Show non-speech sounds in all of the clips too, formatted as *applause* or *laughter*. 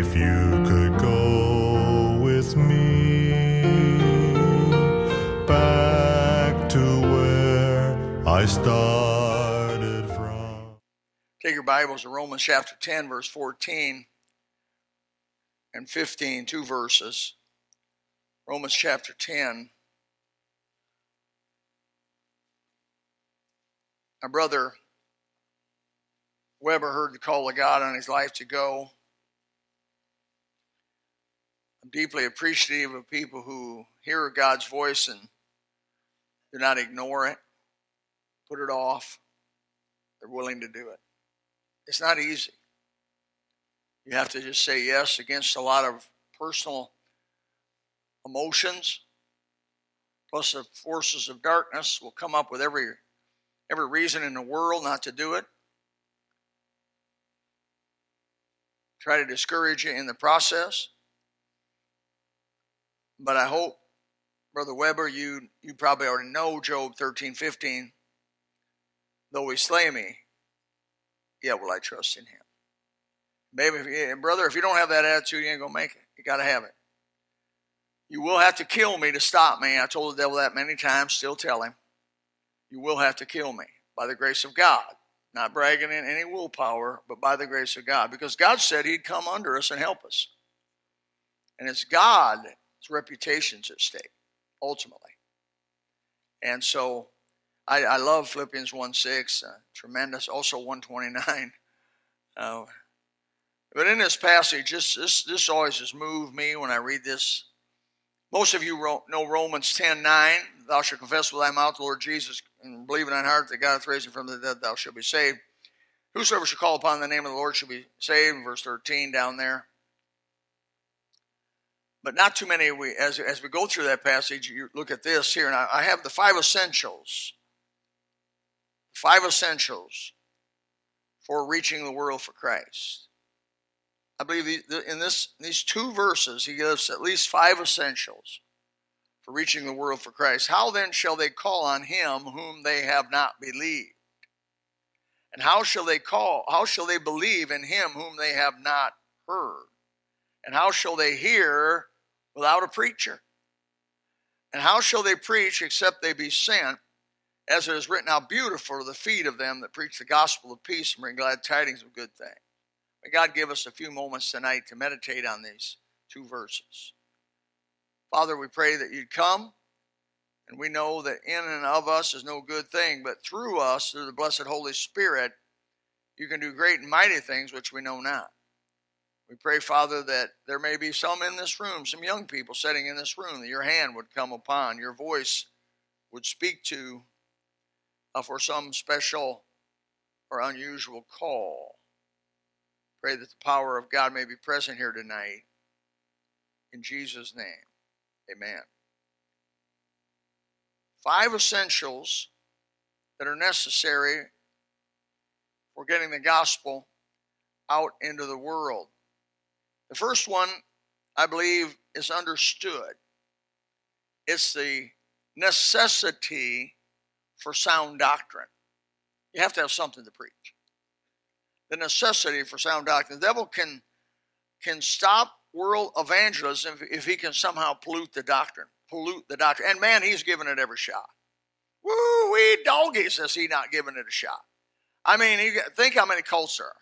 if you could go with me back to where I started from. Take your Bibles to Romans chapter 10, verse 14 and 15, two verses. Romans chapter 10. My brother Weber heard the call of God on his life to go. Deeply appreciative of people who hear God's voice and do not ignore it, put it off. They're willing to do it. It's not easy. You have to just say yes against a lot of personal emotions. Plus, the forces of darkness will come up with every every reason in the world not to do it. Try to discourage you in the process. But I hope, Brother Weber, you, you probably already know Job 13, 15. Though he slay me, yet will I trust in him. Baby, if, brother, if you don't have that attitude, you ain't going to make it. You got to have it. You will have to kill me to stop me. I told the devil that many times, still tell him you will have to kill me by the grace of God. Not bragging in any willpower, but by the grace of God. Because God said He'd come under us and help us. And it's Reputation's at stake, ultimately. And so I, I love Philippians 1 6, uh, tremendous. Also 129. *laughs* Uh, but in this passage, this, this, this always has moved me when I read this. Most of you know Romans 10 9. Thou shalt confess with thy mouth the Lord Jesus and believe in thine heart that God hath raised him from the dead, thou shalt be saved. Whosoever shall call upon the name of the Lord shall be saved. Verse 13 down there. But not too many, we, as, as we go through that passage, you look at this here, and I, I have the five essentials. Five essentials for reaching the world for Christ. I believe in this these two verses, he gives at least five essentials for reaching the world for Christ. How then shall they call on him whom they have not believed? And how shall they call, how shall they believe in him whom they have not heard? And how shall they hear without a preacher? And how shall they preach except they be sent? As it is written, How beautiful are the feet of them that preach the gospel of peace and bring glad tidings of good things. May God give us a few moments tonight to meditate on these two verses. Father, we pray that you'd come. And we know that in and of us is no good thing, but through us, through the blessed Holy Spirit, you can do great and mighty things which we know not. We pray, Father, that there may be some in this room, some young people sitting in this room, that your hand would come upon, your voice would speak to uh, for some special or unusual call. Pray that the power of God may be present here tonight. In Jesus' name. Amen. Five essentials that are necessary for getting the gospel out into the world. The first one, I believe, is understood. It's the necessity for sound doctrine. You have to have something to preach. The necessity for sound doctrine. The devil can can stop world evangelism if he can somehow pollute the doctrine, pollute the doctrine. And man, he's given it every shot. Woo wee doggy says he not giving it a shot. I mean, think how many cults there are.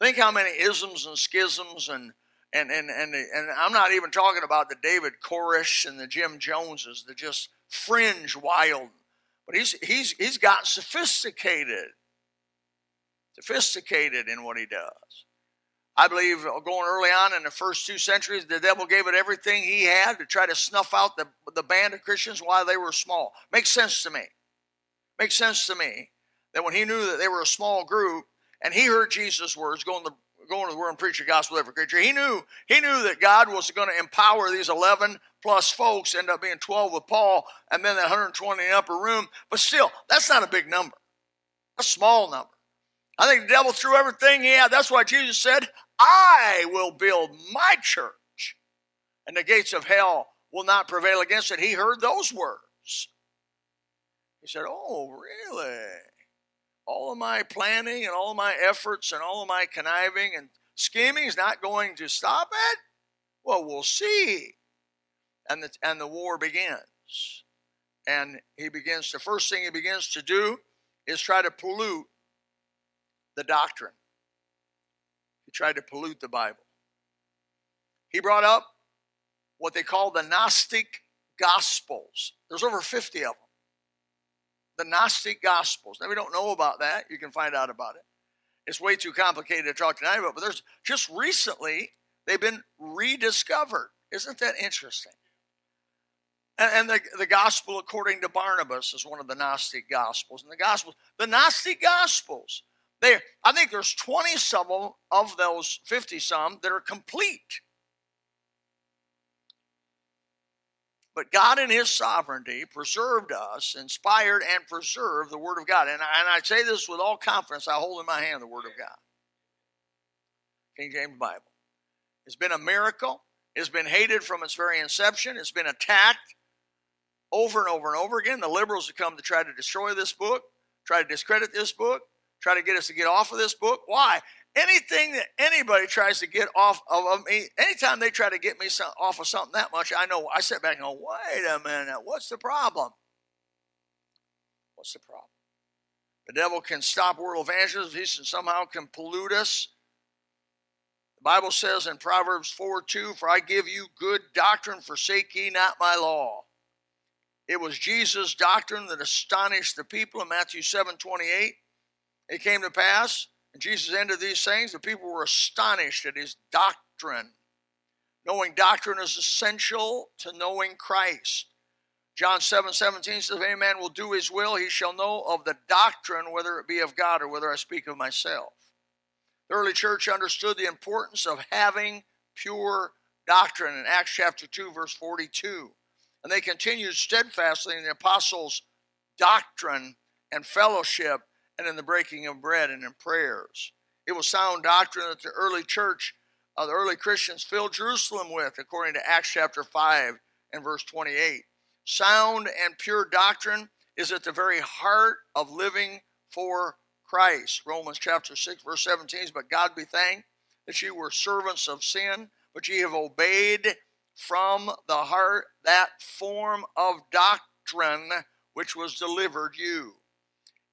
Think how many isms and schisms and and and and and I'm not even talking about the David Koresh and the Jim Joneses, the just fringe wild. But he's he's he's got sophisticated, sophisticated in what he does. I believe going early on in the first two centuries, the devil gave it everything he had to try to snuff out the, the band of Christians while they were small. Makes sense to me. Makes sense to me that when he knew that they were a small group and he heard Jesus' words, going to going to the world and preach the gospel to every creature. He knew he knew that God was going to empower these eleven plus folks, end up being twelve with Paul, and then that 120 in the upper room. But still, that's not a big number. A small number. I think the devil threw everything he had. That's why Jesus said, I will build my church, and the gates of hell will not prevail against it. He heard those words. He said, Oh, really? All of my planning and all of my efforts and all of my conniving and scheming is not going to stop it? Well, we'll see. And the, and the war begins. And he begins, the first thing he begins to do is try to pollute the doctrine. He tried to pollute the Bible. He brought up what they call the Gnostic Gospels. There's over 50 of them. The Gnostic Gospels. Now, we don't know about that. You can find out about it. It's way too complicated to talk tonight about, but there's just recently they've been rediscovered. Isn't that interesting? And, and the, the gospel according to Barnabas is one of the Gnostic Gospels. And the Gospels, the Gnostic Gospels, they, I think there's 20 some of those 50 some that are complete. But God, in His sovereignty, preserved us, inspired and preserved the Word of God. And I, and I say this with all confidence I hold in my hand the Word of God. King James Bible. It's been a miracle. It's been hated from its very inception. It's been attacked over and over and over again. The liberals have come to try to destroy this book, try to discredit this book, try to get us to get off of this book. Why? Anything that anybody tries to get off of me, anytime they try to get me some, off of something that much, I know I sit back and go, wait a minute, what's the problem? What's the problem? The devil can stop world evangelism. He somehow can pollute us. The Bible says in Proverbs 4 2, For I give you good doctrine, forsake ye not my law. It was Jesus' doctrine that astonished the people in Matthew 7 28. It came to pass, Jesus ended these sayings, the people were astonished at his doctrine. Knowing doctrine is essential to knowing Christ. John 7 17 says, If any man will do his will, he shall know of the doctrine, whether it be of God or whether I speak of myself. The early church understood the importance of having pure doctrine in Acts chapter 2, verse 42. And they continued steadfastly in the apostles' doctrine and fellowship and in the breaking of bread and in prayers. It was sound doctrine that the early church, uh, the early Christians filled Jerusalem with, according to Acts chapter 5 and verse 28. Sound and pure doctrine is at the very heart of living for Christ. Romans chapter 6, verse 17 says, But God be thanked that ye were servants of sin, but ye have obeyed from the heart that form of doctrine which was delivered you.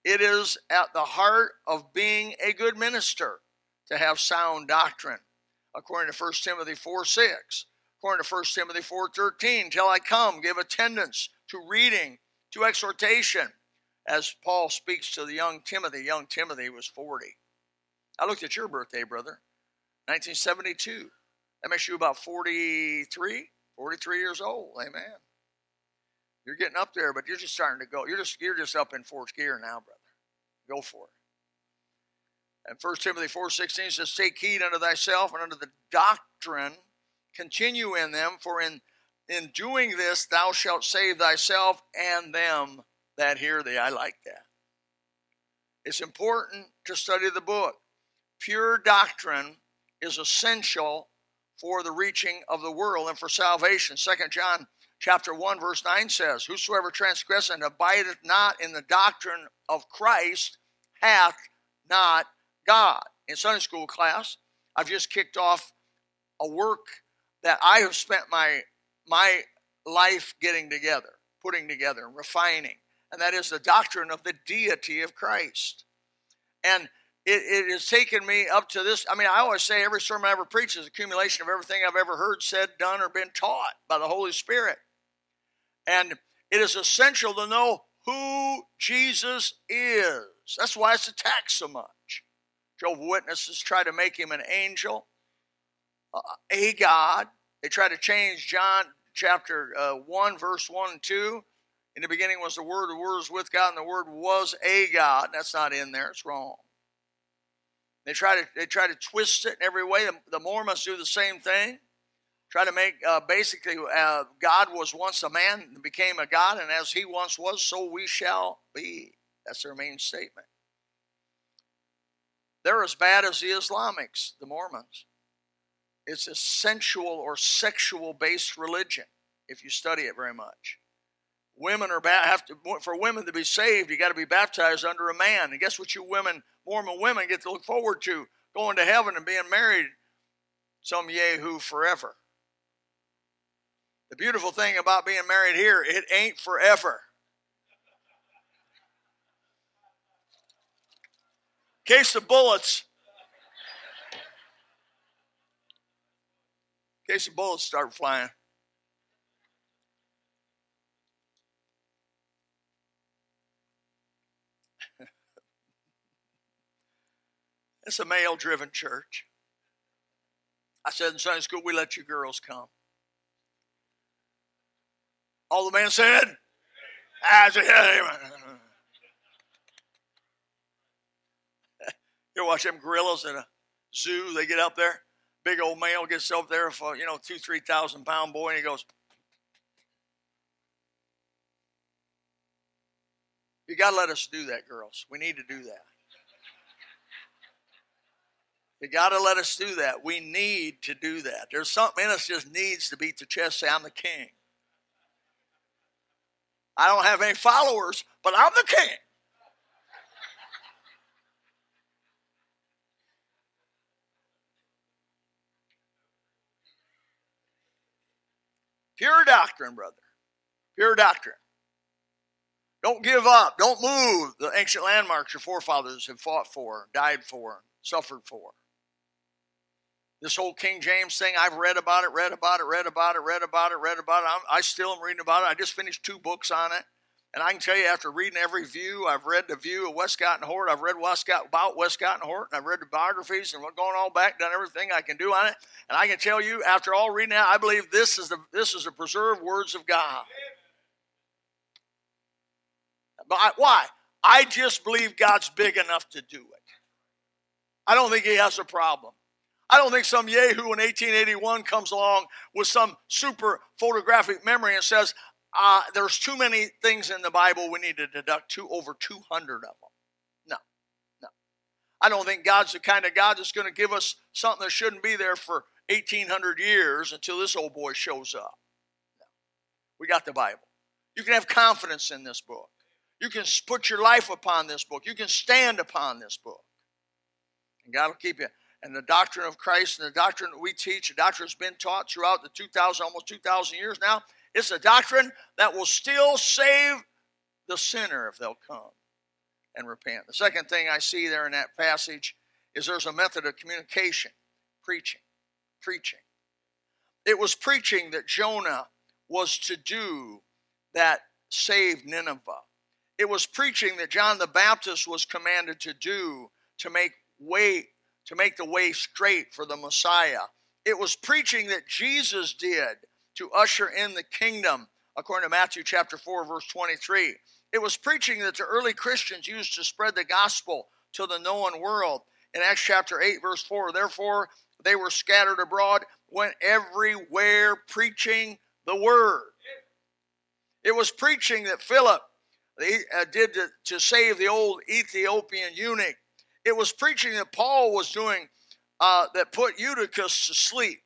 It is at the heart of being a good minister to have sound doctrine, according to 1 Timothy 4 6. According to 1 Timothy 4 13, till I come, give attendance to reading, to exhortation, as Paul speaks to the young Timothy. Young Timothy was 40. I looked at your birthday, brother, 1972. That makes you about 43, 43 years old. Amen. You're getting up there, but you're just starting to go. You're just you're just up in fourth gear now, brother. Go for it. And 1 Timothy 4.16 says, Take heed unto thyself and unto the doctrine, continue in them, for in, in doing this thou shalt save thyself and them that hear thee. I like that. It's important to study the book. Pure doctrine is essential for the reaching of the world and for salvation. Second John chapter 1 verse 9 says, Whosoever transgresseth and abideth not in the doctrine of Christ hath not God. In Sunday school class, I've just kicked off a work that I have spent my my life getting together, putting together, refining, and that is the doctrine of the deity of Christ. And it, it has taken me up to this. I mean, I always say every sermon I ever preach is accumulation of everything I've ever heard, said, done, or been taught by the Holy Spirit. And it is essential to know who Jesus is. That's why it's attacked so much. Jehovah's Witnesses try to make him an angel, uh, a God. They try to change John chapter uh, 1, verse 1 and 2. In the beginning was the Word, the Word was with God, and the Word was a God. That's not in there, it's wrong. They try to they try to twist it in every way. The Mormons do the same thing. Try to make uh, basically uh, God was once a man and became a God, and as he once was, so we shall be. That's their main statement. They're as bad as the Islamics, the Mormons. It's a sensual or sexual based religion if you study it very much. Women are ba- have to for women to be saved, you got to be baptized under a man. And guess what you women, Mormon women, get to look forward to? Going to heaven and being married some Yehu forever. The beautiful thing about being married here, it ain't forever. Case of bullets. Case of bullets start flying. it's a male driven church. I said in Sunday school, we let you girls come. All the men said, I said, You *laughs* watch them gorillas in a zoo, they get up there. Big old male gets up there for, you know, two, three thousand pound boy, and he goes, You got to let us do that, girls. We need to do that. You got to let us do that. We need to do that. There's something in us just needs to beat the chest, say, I'm the king. I don't have any followers, but I'm the king. Pure doctrine, brother. Pure doctrine. Don't give up. Don't move the ancient landmarks your forefathers have fought for, died for, suffered for. This whole King James thing, I've read about it, read about it, read about it, read about it, read about it. I'm, I still am reading about it. I just finished two books on it. And I can tell you, after reading every view, I've read the view of Westcott and Hort. I've read Westcott about Westcott and Hort, and I've read the biographies and going all back, done everything I can do on it. And I can tell you, after all reading that, I believe this is the this is the preserved words of God. But I, why? I just believe God's big enough to do it. I don't think He has a problem. I don't think some Yahoo in 1881 comes along with some super photographic memory and says, uh, there's too many things in the Bible we need to deduct two over 200 of them. No, no. I don't think God's the kind of God that's going to give us something that shouldn't be there for 1800 years until this old boy shows up. No. We got the Bible. You can have confidence in this book. You can put your life upon this book. You can stand upon this book. And God will keep you. And the doctrine of Christ and the doctrine that we teach, the doctrine that's been taught throughout the 2,000, almost 2,000 years now, it's a doctrine that will still save the sinner if they'll come and repent. The second thing I see there in that passage is there's a method of communication preaching. Preaching. It was preaching that Jonah was to do that saved Nineveh. It was preaching that John the Baptist was commanded to do to make way to make the way straight for the Messiah. It was preaching that Jesus did to usher in the kingdom, according to Matthew chapter 4, verse 23. It was preaching that the early Christians used to spread the gospel to the known world. In Acts chapter 8, verse 4, therefore they were scattered abroad, went everywhere preaching the word. It was preaching that Philip uh, did to, to save the old Ethiopian eunuch. It was preaching that Paul was doing uh, that put Eutychus to sleep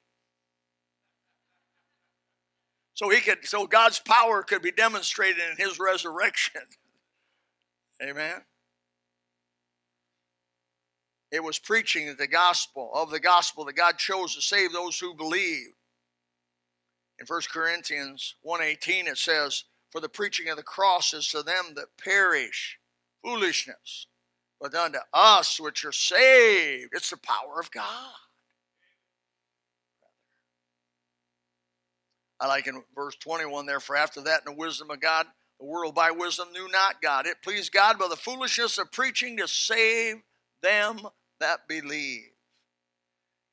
so he could so God's power could be demonstrated in his resurrection. *laughs* Amen. It was preaching the gospel of the gospel that God chose to save those who believe. In 1 Corinthians 1:18 it says, "For the preaching of the cross is to them that perish foolishness, but unto us which are saved, it's the power of God." I like in verse 21 there, for after that, in the wisdom of God, the world by wisdom knew not God. It pleased God by the foolishness of preaching to save them that believe.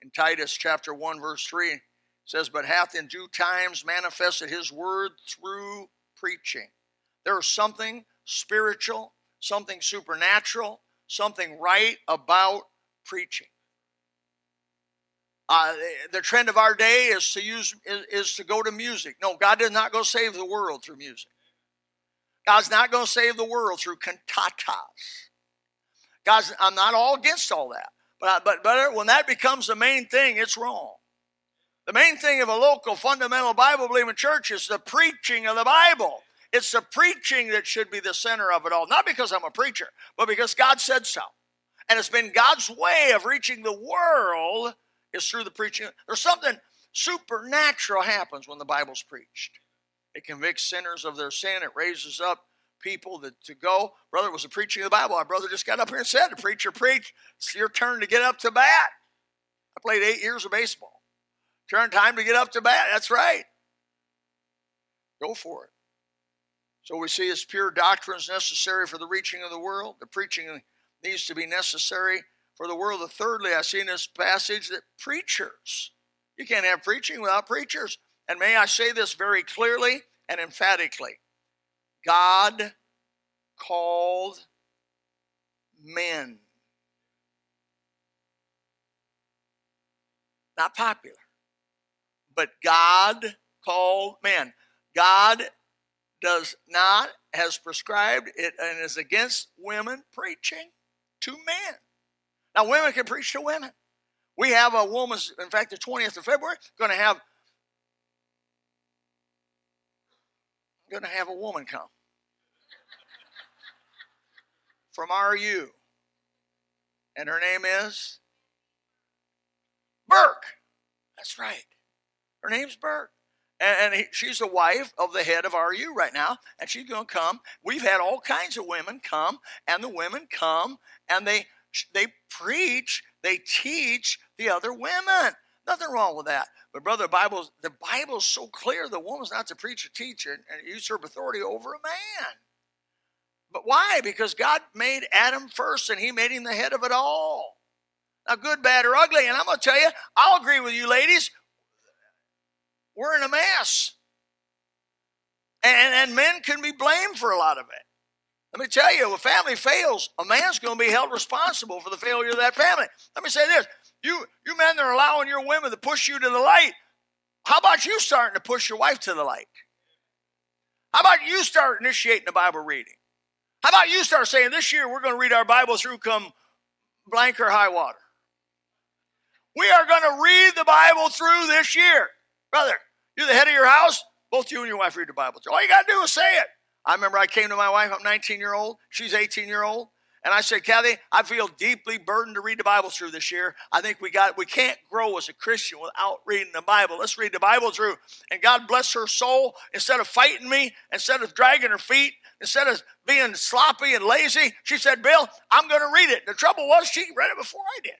In Titus chapter 1, verse 3, says, But hath in due times manifested his word through preaching. There is something spiritual, something supernatural, something right about preaching. Uh, the trend of our day is to use is, is to go to music. No, God does not go save the world through music. God's not going to save the world through cantatas. God's, I'm not all against all that, but but but when that becomes the main thing, it's wrong. The main thing of a local fundamental Bible believing church is the preaching of the Bible. It's the preaching that should be the center of it all, not because I'm a preacher, but because God said so. And it's been God's way of reaching the world is through the preaching. There's something supernatural happens when the Bible's preached. It convicts sinners of their sin. It raises up people that, to go. Brother was a preaching of the Bible. My brother just got up here and said, preacher preach. It's your turn to get up to bat." I played eight years of baseball. Turn time to get up to bat. That's right. Go for it. So we see as pure doctrine is necessary for the reaching of the world. The preaching needs to be necessary for the world. And thirdly, I see in this passage that preachers, you can't have preaching without preachers. And may I say this very clearly and emphatically God called men. Not popular, but God called men. God does not, has prescribed it, and is against women preaching to men. Now, women can preach to women. We have a woman's, in fact, the 20th of February, going to have going to have a woman come from RU. And her name is Burke. That's right. Her name's Burke. And, he, she's the wife of the head of RU right now, and she's going to come. We've had all kinds of women come, and the women come, and they they preach, they teach the other women. Nothing wrong with that. But brother, the Bible's the Bible's so clear the woman's not to preach or teach and, and usurp authority over a man. But why? Because God made Adam first and he made him the head of it all. Now, good, bad, or ugly. And I'm going to tell you, I'll agree with you, ladies. We're in a mess. And, and men can be blamed for a lot of it. Let me tell you, if a family fails, a man's going to be held responsible for the failure of that family. Let me say this you, you men that are allowing your women to push you to the light, how about you starting to push your wife to the light? How about you start initiating the Bible reading? How about you start saying, this year we're going to read our Bible through come blank or high water? We are going to read the Bible through this year. Brother, you're the head of your house. Both you and your wife read the Bible. All you got to do is say it. I remember I came to my wife, I'm 19 year old, she's 18 year old. And I said, Kathy, I feel deeply burdened to read the Bible through this year. I think we got we can't grow as a Christian without reading the Bible. Let's read the Bible through. And God bless her soul. Instead of fighting me, instead of dragging her feet, instead of being sloppy and lazy, she said, Bill, I'm to read it. The trouble was she read it before I did.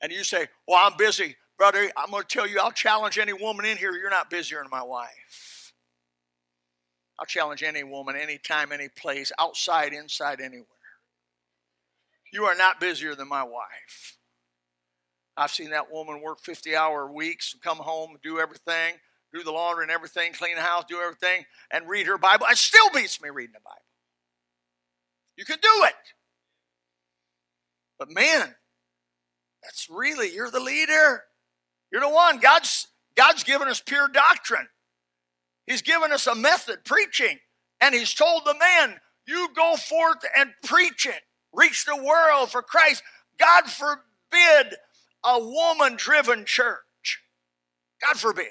And you say, Well, I'm busy. Brother, I'm going to tell you, I'll challenge any woman in here, you're not busier than my wife. I'll challenge any woman, anytime, any place, outside, inside, anywhere. You are not busier than my wife. I've seen that woman work 50 hour weeks, come home, do everything, do the laundry and everything, clean the house, do everything, and read her Bible. It still beats me reading the Bible. You can do it. But man, that's really, you're the leader. You're the one. God's, God's given us pure doctrine. He's given us a method, preaching. And He's told the men, you go forth and preach it. Reach the world for Christ. God forbid a woman driven church. God forbid.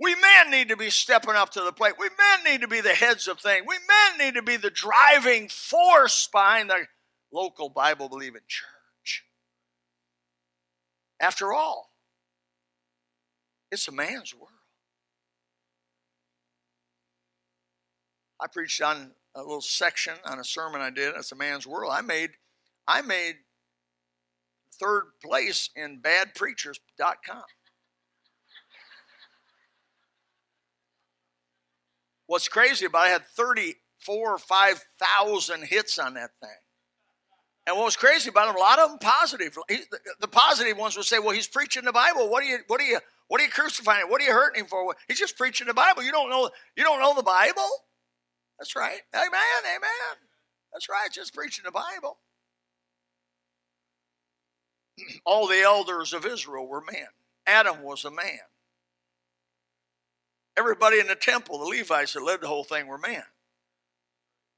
We men need to be stepping up to the plate. We men need to be the heads of things. We men need to be the driving force behind the local Bible believing church. After all, it's a man's world. I preached on a little section on a sermon I did. It's a man's world. I made, I made third place in badpreachers.com. What's crazy about it, I had 34 or 5,000 hits on that thing. And what was crazy about him, a lot of them positive. He, the, the, positive ones would say, "Well, he's preaching the Bible. What are you, what are you, what are you crucifying? What are you hurting him for? He's just preaching the Bible. You don't know, you don't know the Bible. That's right. Amen. Amen. That's right. Just preaching the Bible. *clears throat* All the elders of Israel were men. Adam was a man. Everybody in the temple, the Levites that led the whole thing, were men.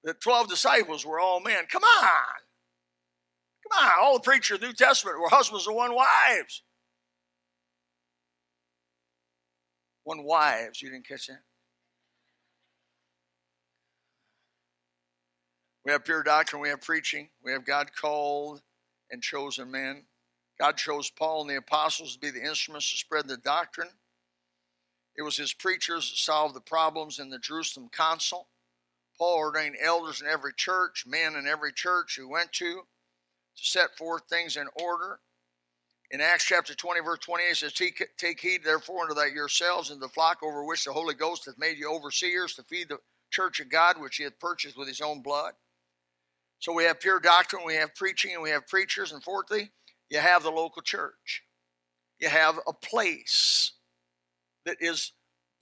The 12 disciples were all men. Come on. On. All the preachers New Testament were husbands of one wives. One wives. You didn't catch that? We have pure doctrine, we have preaching, we have God called and chosen men. God chose Paul and the apostles to be the instruments to spread the doctrine. It was his preachers that solved the problems in the Jerusalem council. Paul ordained elders in every church, men in every church who went to, to set forth things in order. In Acts chapter 20, verse 28, it says, Take heed therefore unto that yourselves and the flock over which the Holy Ghost hath made you overseers to feed the church of God, which he hath purchased with his own blood. So we have pure doctrine, we have preaching, and we have preachers. And fourthly, you have the local church. You have a place that is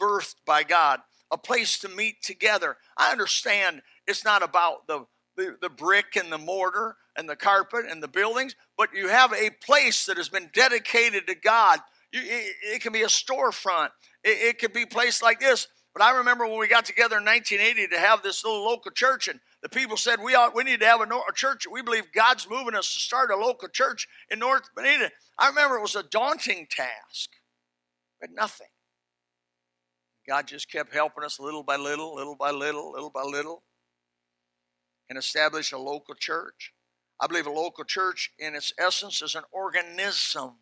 birthed by God, a place to meet together. I understand it's not about the, the, the, brick and the mortar and the carpet and the buildings, but you have a place that has been dedicated to God. You, it, it, can be a storefront, it, it could be a place like this. But I remember when we got together in 1980 to have this little local church, and the people said we ought, we need to have a, a church. We believe God's moving us to start a local church in North Bonita. I remember it was a daunting task, but nothing. God just kept helping us little by little, little by little, little by little, and establish a local church. I believe a local church, in its essence, is an organism,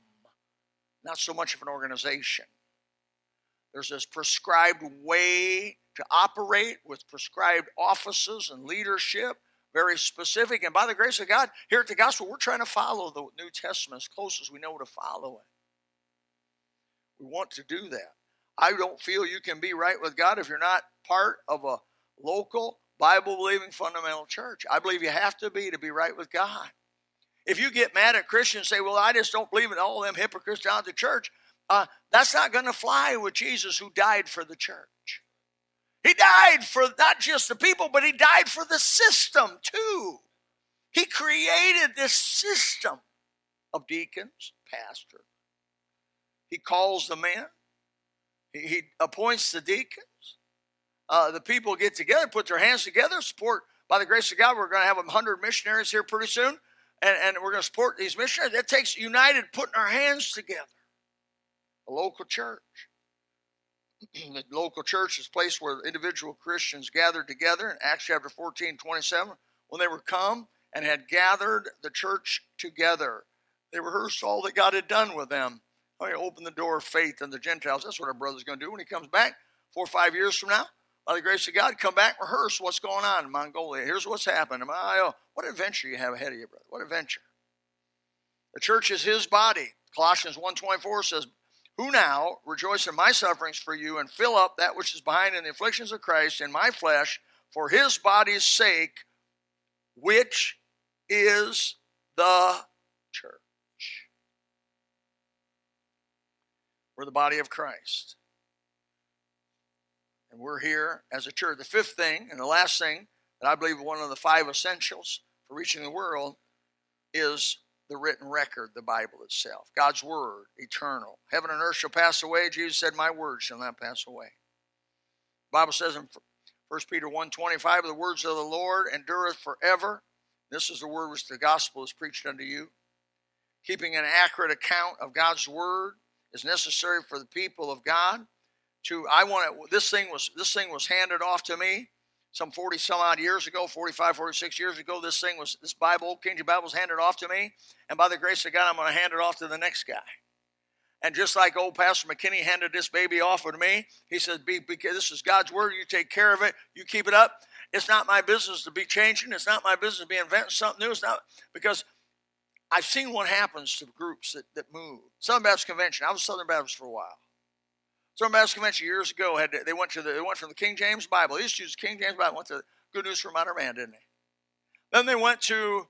not so much of an organization. There's this prescribed way to operate with prescribed offices and leadership, very specific. And by the grace of God, here at the gospel, we're trying to follow the New Testament as close as we know to follow it. We want to do that. I don't feel you can be right with God if you're not part of a local Bible believing fundamental church. I believe you have to be to be right with God. If you get mad at Christians say, Well, I just don't believe in all them hypocrites down at the church, uh, that's not going to fly with Jesus who died for the church. He died for not just the people, but he died for the system too. He created this system of deacons, pastor. He calls the men, he, he appoints the deacons. Uh, the people get together, put their hands together, support. By the grace of God, we're going to have 100 missionaries here pretty soon, and, and we're going to support these missionaries. It takes united putting our hands together a local church. *clears throat* the local church is a place where individual Christians gathered together in Acts chapter 14, 27. When they were come and had gathered the church together, they rehearsed all that God had done with them. Oh, he opened the door of faith and the Gentiles. That's what our brother's going to do when he comes back four or five years from now. By the grace of God, come back, rehearse what's going on in Mongolia. Here's what's happened. My, oh, what adventure you have ahead of you, brother. What adventure. The church is his body. Colossians 1.24 says, who now rejoice in my sufferings for you and fill up that which is behind in the afflictions of Christ in my flesh for his body's sake, which is the church. We're the body of Christ. And we're here as a church. The fifth thing and the last thing that I believe one of the five essentials for reaching the world is the written record, the Bible itself. God's word, eternal. Heaven and earth shall pass away. Jesus said, My word shall not pass away. The Bible says in 1 Peter 1.25, the words of the Lord endureth forever. This is the word which the gospel is preached unto you. Keeping an accurate account of God's word is necessary for the people of God. To I want this thing was this thing was handed off to me some 40 some odd years ago, 45, 46 years ago, this thing was, this Bible, King James Bible was handed off to me. And by the grace of God, I'm going to hand it off to the next guy. And just like old Pastor McKinney handed this baby off to me, he said, be, be, This is God's word. You take care of it. You keep it up. It's not my business to be changing. It's not my business to be inventing something new. It's not because I've seen what happens to groups that, that move. Southern Baptist Convention. I was Southern Baptist for a while. Southern Baptist Convention years ago had to, they went to the they went from the King James Bible. They used to use the King James Bible. Went to Good News for Modern Man, didn't they? Then they went to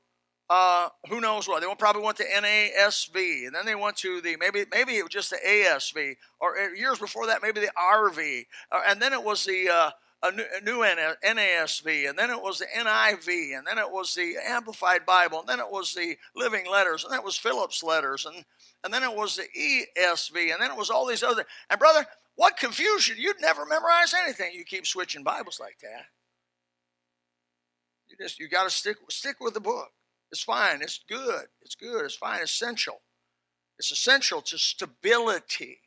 uh, who knows what? They probably went to NASV, and then they went to the maybe maybe it was just the ASV, or uh, years before that maybe the RV, uh, and then it was the uh, a new, NASV, and then it was the NIV, and then it was the Amplified Bible, and then it was the Living Letters, and then it was Phillips Letters, and, and then it was the ESV, and then it was all these other. And brother, what confusion! You'd never memorize anything. You keep switching Bibles like that. You just you got to stick stick with the book. It's fine. It's good. It's good. It's fine. Essential. It's essential to stability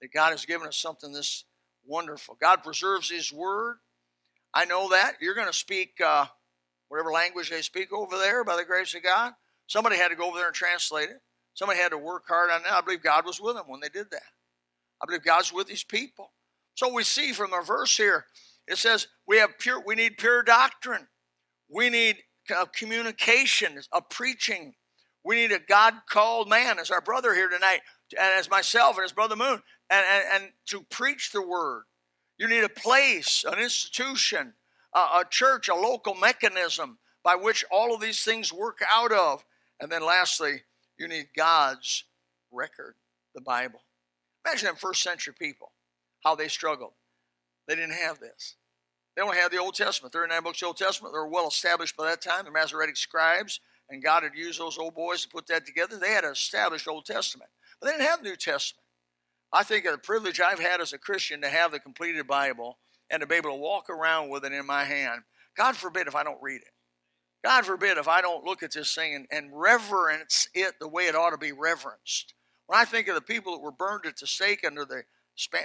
that God has given us something this wonderful. God preserves His Word. I know that. You're going to speak uh, whatever language they speak over there by the grace of God. Somebody had to go over there and translate it. Somebody had to work hard on that. I believe God was with them when they did that. I believe God's with His people. So we see from a verse here, it says we have pure. We need pure doctrine. We need a communication, a preaching. We need a God called man, as our brother here tonight, and as myself and as Brother Moon, and, and, and to preach the word. You need a place, an institution, a, a church, a local mechanism by which all of these things work out of. And then lastly, you need God's record, the Bible. Imagine them first century people, how they struggled. They didn't have this. They only had the Old Testament. 39 books of the Old Testament. They were well established by that time. The Masoretic scribes, and God had used those old boys to put that together. They had an established Old Testament. But they didn't have the New Testament. I think of the privilege I've had as a Christian to have the completed Bible and to be able to walk around with it in my hand. God forbid if I don't read it. God forbid if I don't look at this thing and, and reverence it the way it ought to be reverenced. When I think of the people that were burned at the stake under the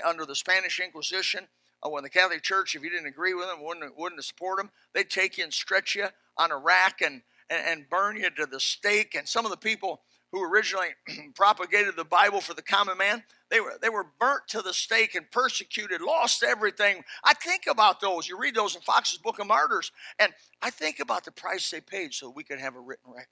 under the Spanish Inquisition, uh, when the Catholic Church, if you didn't agree with them, wouldn't wouldn't support them, they'd take you and stretch you on a rack and, and, and burn you to the stake. And some of the people who originally *clears throat* propagated the Bible for the common man, they were they were burnt to the stake and persecuted, lost everything. I think about those. You read those in Foxe's Book of Martyrs, and I think about the price they paid so we could have a written record.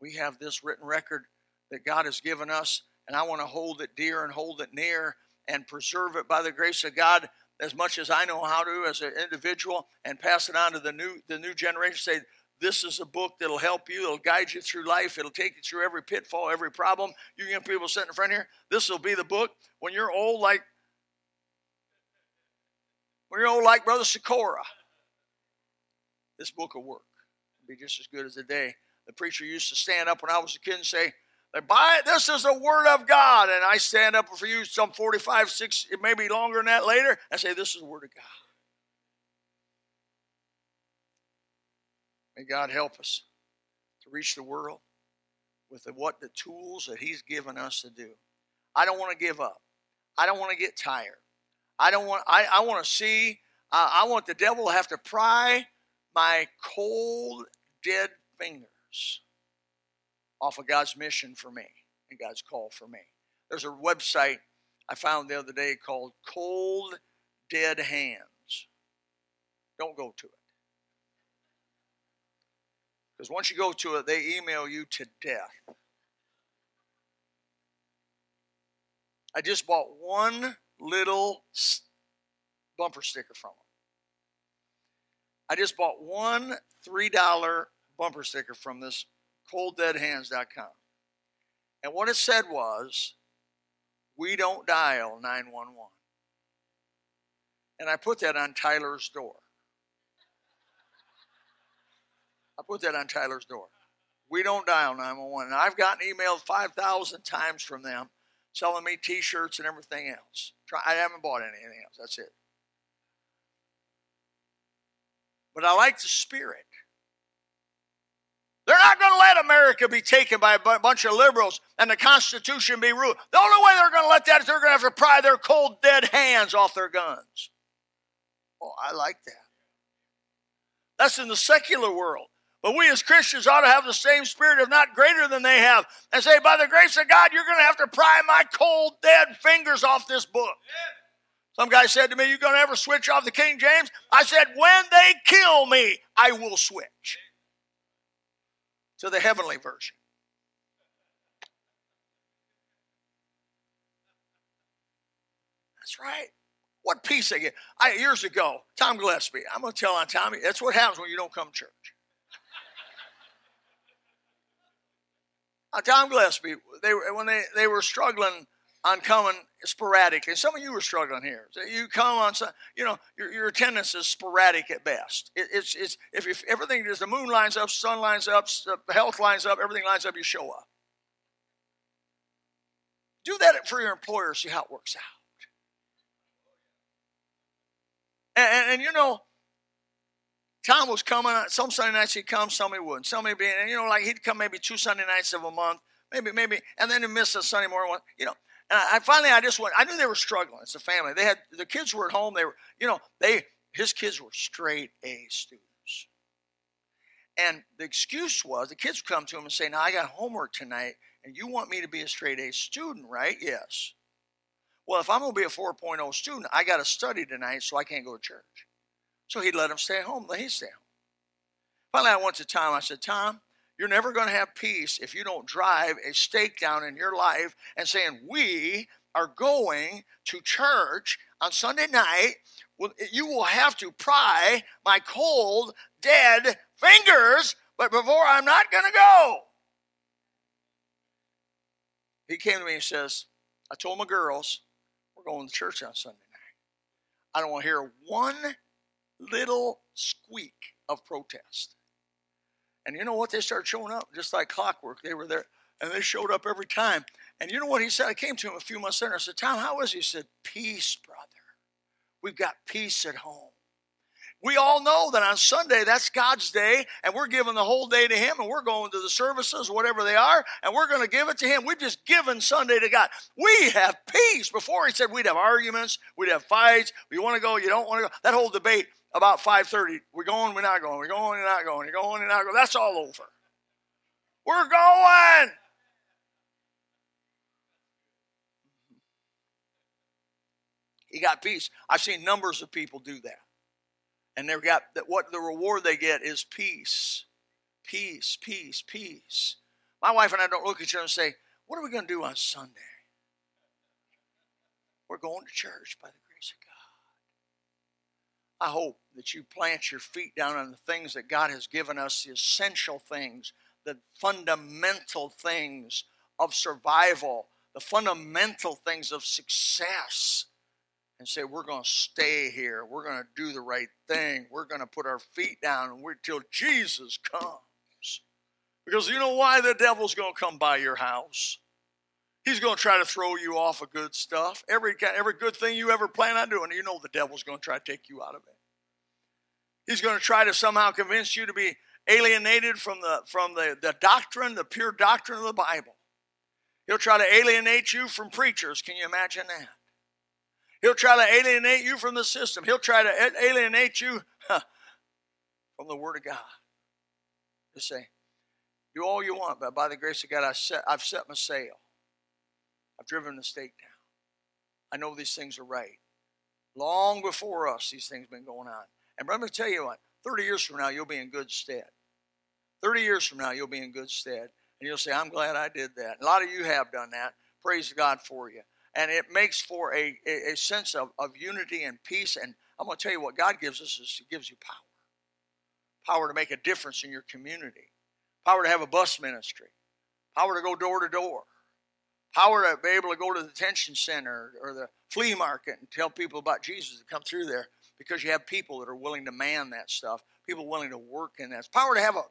We have this written record that God has given us, and I want to hold it dear and hold it near and preserve it by the grace of God as much as I know how to as an individual and pass it on to the new the new generation. Say this is a book that'll help you. It'll guide you through life. It'll take you through every pitfall, every problem. You young people sitting in front here, this will be the book when you're old like when you're old like Brother Sikora. This book will work. It'll be just as good as the day. The preacher used to stand up when I was a kid and say. This is the word of God. And I stand up for you some 45, 6, maybe longer than that later. I say, This is the word of God. May God help us to reach the world with the, what the tools that He's given us to do. I don't want to give up. I don't want to get tired. I don't want. I, I want to see. Uh, I want the devil to have to pry my cold, dead fingers off of God's mission for me and God's call for me. There's a website I found the other day called Cold Dead Hands. Don't go to it. Because once you go to it, they email you to death. I just bought one little bumper sticker from them. I just bought one $3 bumper sticker from this colddeadhands.com. And what it said was, we don't dial 911. And I put that on Tyler's door. I put that on Tyler's door. We don't dial 911. And I've gotten emailed 5,000 times from them selling me t shirts and everything else. I haven't bought anything else. That's it. But I like the spirit. They're not going to let America be taken by a bunch of liberals and the Constitution be ruled. The only way they're going to let that is they're going to have to pry their cold, dead hands off their guns. Oh, I like that. That's in the secular world. But we as Christians ought to have the same spirit, if not greater than they have, and say, by the grace of God, you're going to have to pry my cold, dead fingers off this book. Some guy said to me, You're going to ever switch off the King James? I said, When they kill me, I will switch to the heavenly version. That's right. What peace they get. I, years ago, Tom Gillespie, I'm going to tell on Tommy, that's what happens when you don't come to church. Uh, Tom Gillespie, they were, when they, they were struggling on coming sporadically. Some of you are struggling here. You come on, some, you know, your, your attendance is sporadic at best. It, it's, it's if, if everything is the moon lines up, sun lines up, health lines up, everything lines up, you show up. Do that for your employer, see how it works out. And, and, and you know, Tom was coming. Some Sunday nights he'd come, some he wouldn't. Some he'd be, and you know, like he'd come maybe two Sunday nights of a month, maybe, maybe, and then he'd miss a Sunday morning one. You know, and I, finally I just went. I knew they were struggling. It's a family. They had the kids were at home. They were, you know, they his kids were straight A students. And the excuse was the kids would come to him and say, "Now I got homework tonight, and you want me to be a straight A student, right?" Yes. Well, if I'm going to be a 4.0 student, I got to study tonight, so I can't go to church. So he'd let him stay home. Let him stay home. Finally, I went to Tom. I said, Tom, you're never going to have peace if you don't drive a stake down in your life and saying, We are going to church on Sunday night. You will have to pry my cold, dead fingers, but before I'm not going to go. He came to me and says, I told my girls, we're going to church on Sunday night. I don't want to hear one little squeak of protest. And you know what? They started showing up just like clockwork. They were there and they showed up every time. And you know what he said? I came to him a few months later. I said, Tom, how is he? He said, Peace, brother. We've got peace at home. We all know that on Sunday, that's God's day, and we're giving the whole day to Him, and we're going to the services, whatever they are, and we're going to give it to Him. We've just given Sunday to God. We have peace. Before He said we'd have arguments, we'd have fights. You want to go, you don't want to go. That whole debate about 5:30. We're going, we're not going. We're going, we're not going. You're going, you're not going. That's all over. We're going. He got peace. I've seen numbers of people do that and they've got that what the reward they get is peace peace peace peace my wife and i don't look at each other and say what are we going to do on sunday we're going to church by the i hope that you plant your feet down on the things that god has given us the essential things the fundamental things of survival the fundamental things of success and say, We're going to stay here. We're going to do the right thing. We're going to put our feet down until Jesus comes. Because you know why the devil's going to come by your house? He's going to try to throw you off of good stuff. Every, every good thing you ever plan on doing, you know the devil's going to try to take you out of it. He's going to try to somehow convince you to be alienated from the from the, the doctrine, the pure doctrine of the Bible. He'll try to alienate you from preachers. Can you imagine that? He'll try to alienate you from the system. He'll try to alienate you from the Word of God. Just say, do all you want, but by the grace of God, I set, I've set my sail. I've driven the stake down. I know these things are right. Long before us, these things have been going on. And let me tell you what, 30 years from now, you'll be in good stead. 30 years from now, you'll be in good stead. And you'll say, I'm glad I did that. A lot of you have done that. Praise God for you and it makes for a, a, a sense of, of unity and peace. And I'm going to tell you what God gives us is He gives you power power to make a difference in your community, power to have a bus ministry, power to go door to door, power to be able to go to the detention center or the flea market and tell people about Jesus to come through there because you have people that are willing to man that stuff, people willing to work in that. power to have a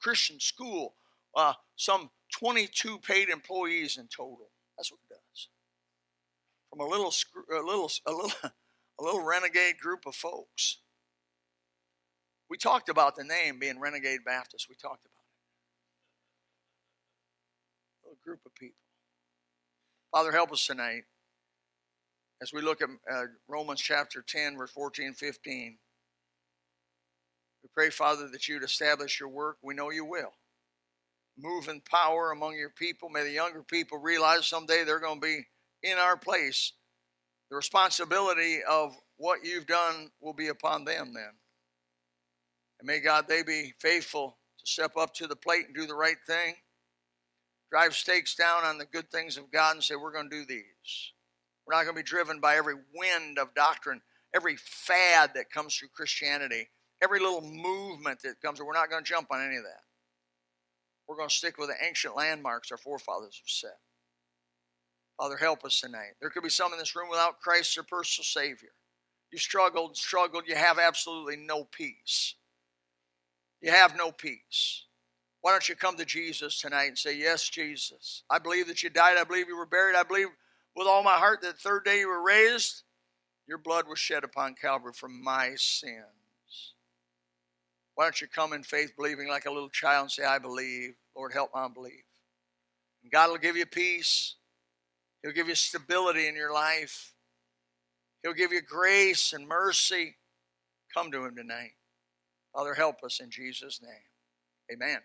Christian school, uh, some 22 paid employees in total. That's what it does. from a little, a little, a little, *laughs* a little renegade group of folks. We talked about the name being Renegade Baptist. We talked about it. A little group of people. Father, help us tonight as we look at uh, Romans chapter 10, verse 14 15. We pray, Father, that you'd establish your work. We know you will. Move in power among your people. May the younger people realize someday they're going to be in our place, the responsibility of what you've done will be upon them then. And may God, they be faithful to step up to the plate and do the right thing. Drive stakes down on the good things of God and say, we're going to do these. We're not going to be driven by every wind of doctrine, every fad that comes through Christianity, every little movement that comes. We're not going to jump on any of that. We're going to stick with the ancient landmarks our forefathers have set. Father, help us tonight. There could be some in this room without Christ, their personal Savior. You struggled, struggled, you have absolutely no peace. You have no peace. Why don't you come to Jesus tonight and say, Yes, Jesus. I believe that you died. I believe you were buried. I believe with all my heart that the third day you were raised. Your blood was shed upon Calvary for my sins. Why don't you come in faith, believing like a little child, and say, I believe. Lord, help my unbelief. And God will give you peace. He'll give you stability in your life. He'll give you grace and mercy. Come to Him tonight. Father, help us in Jesus' name. Amen.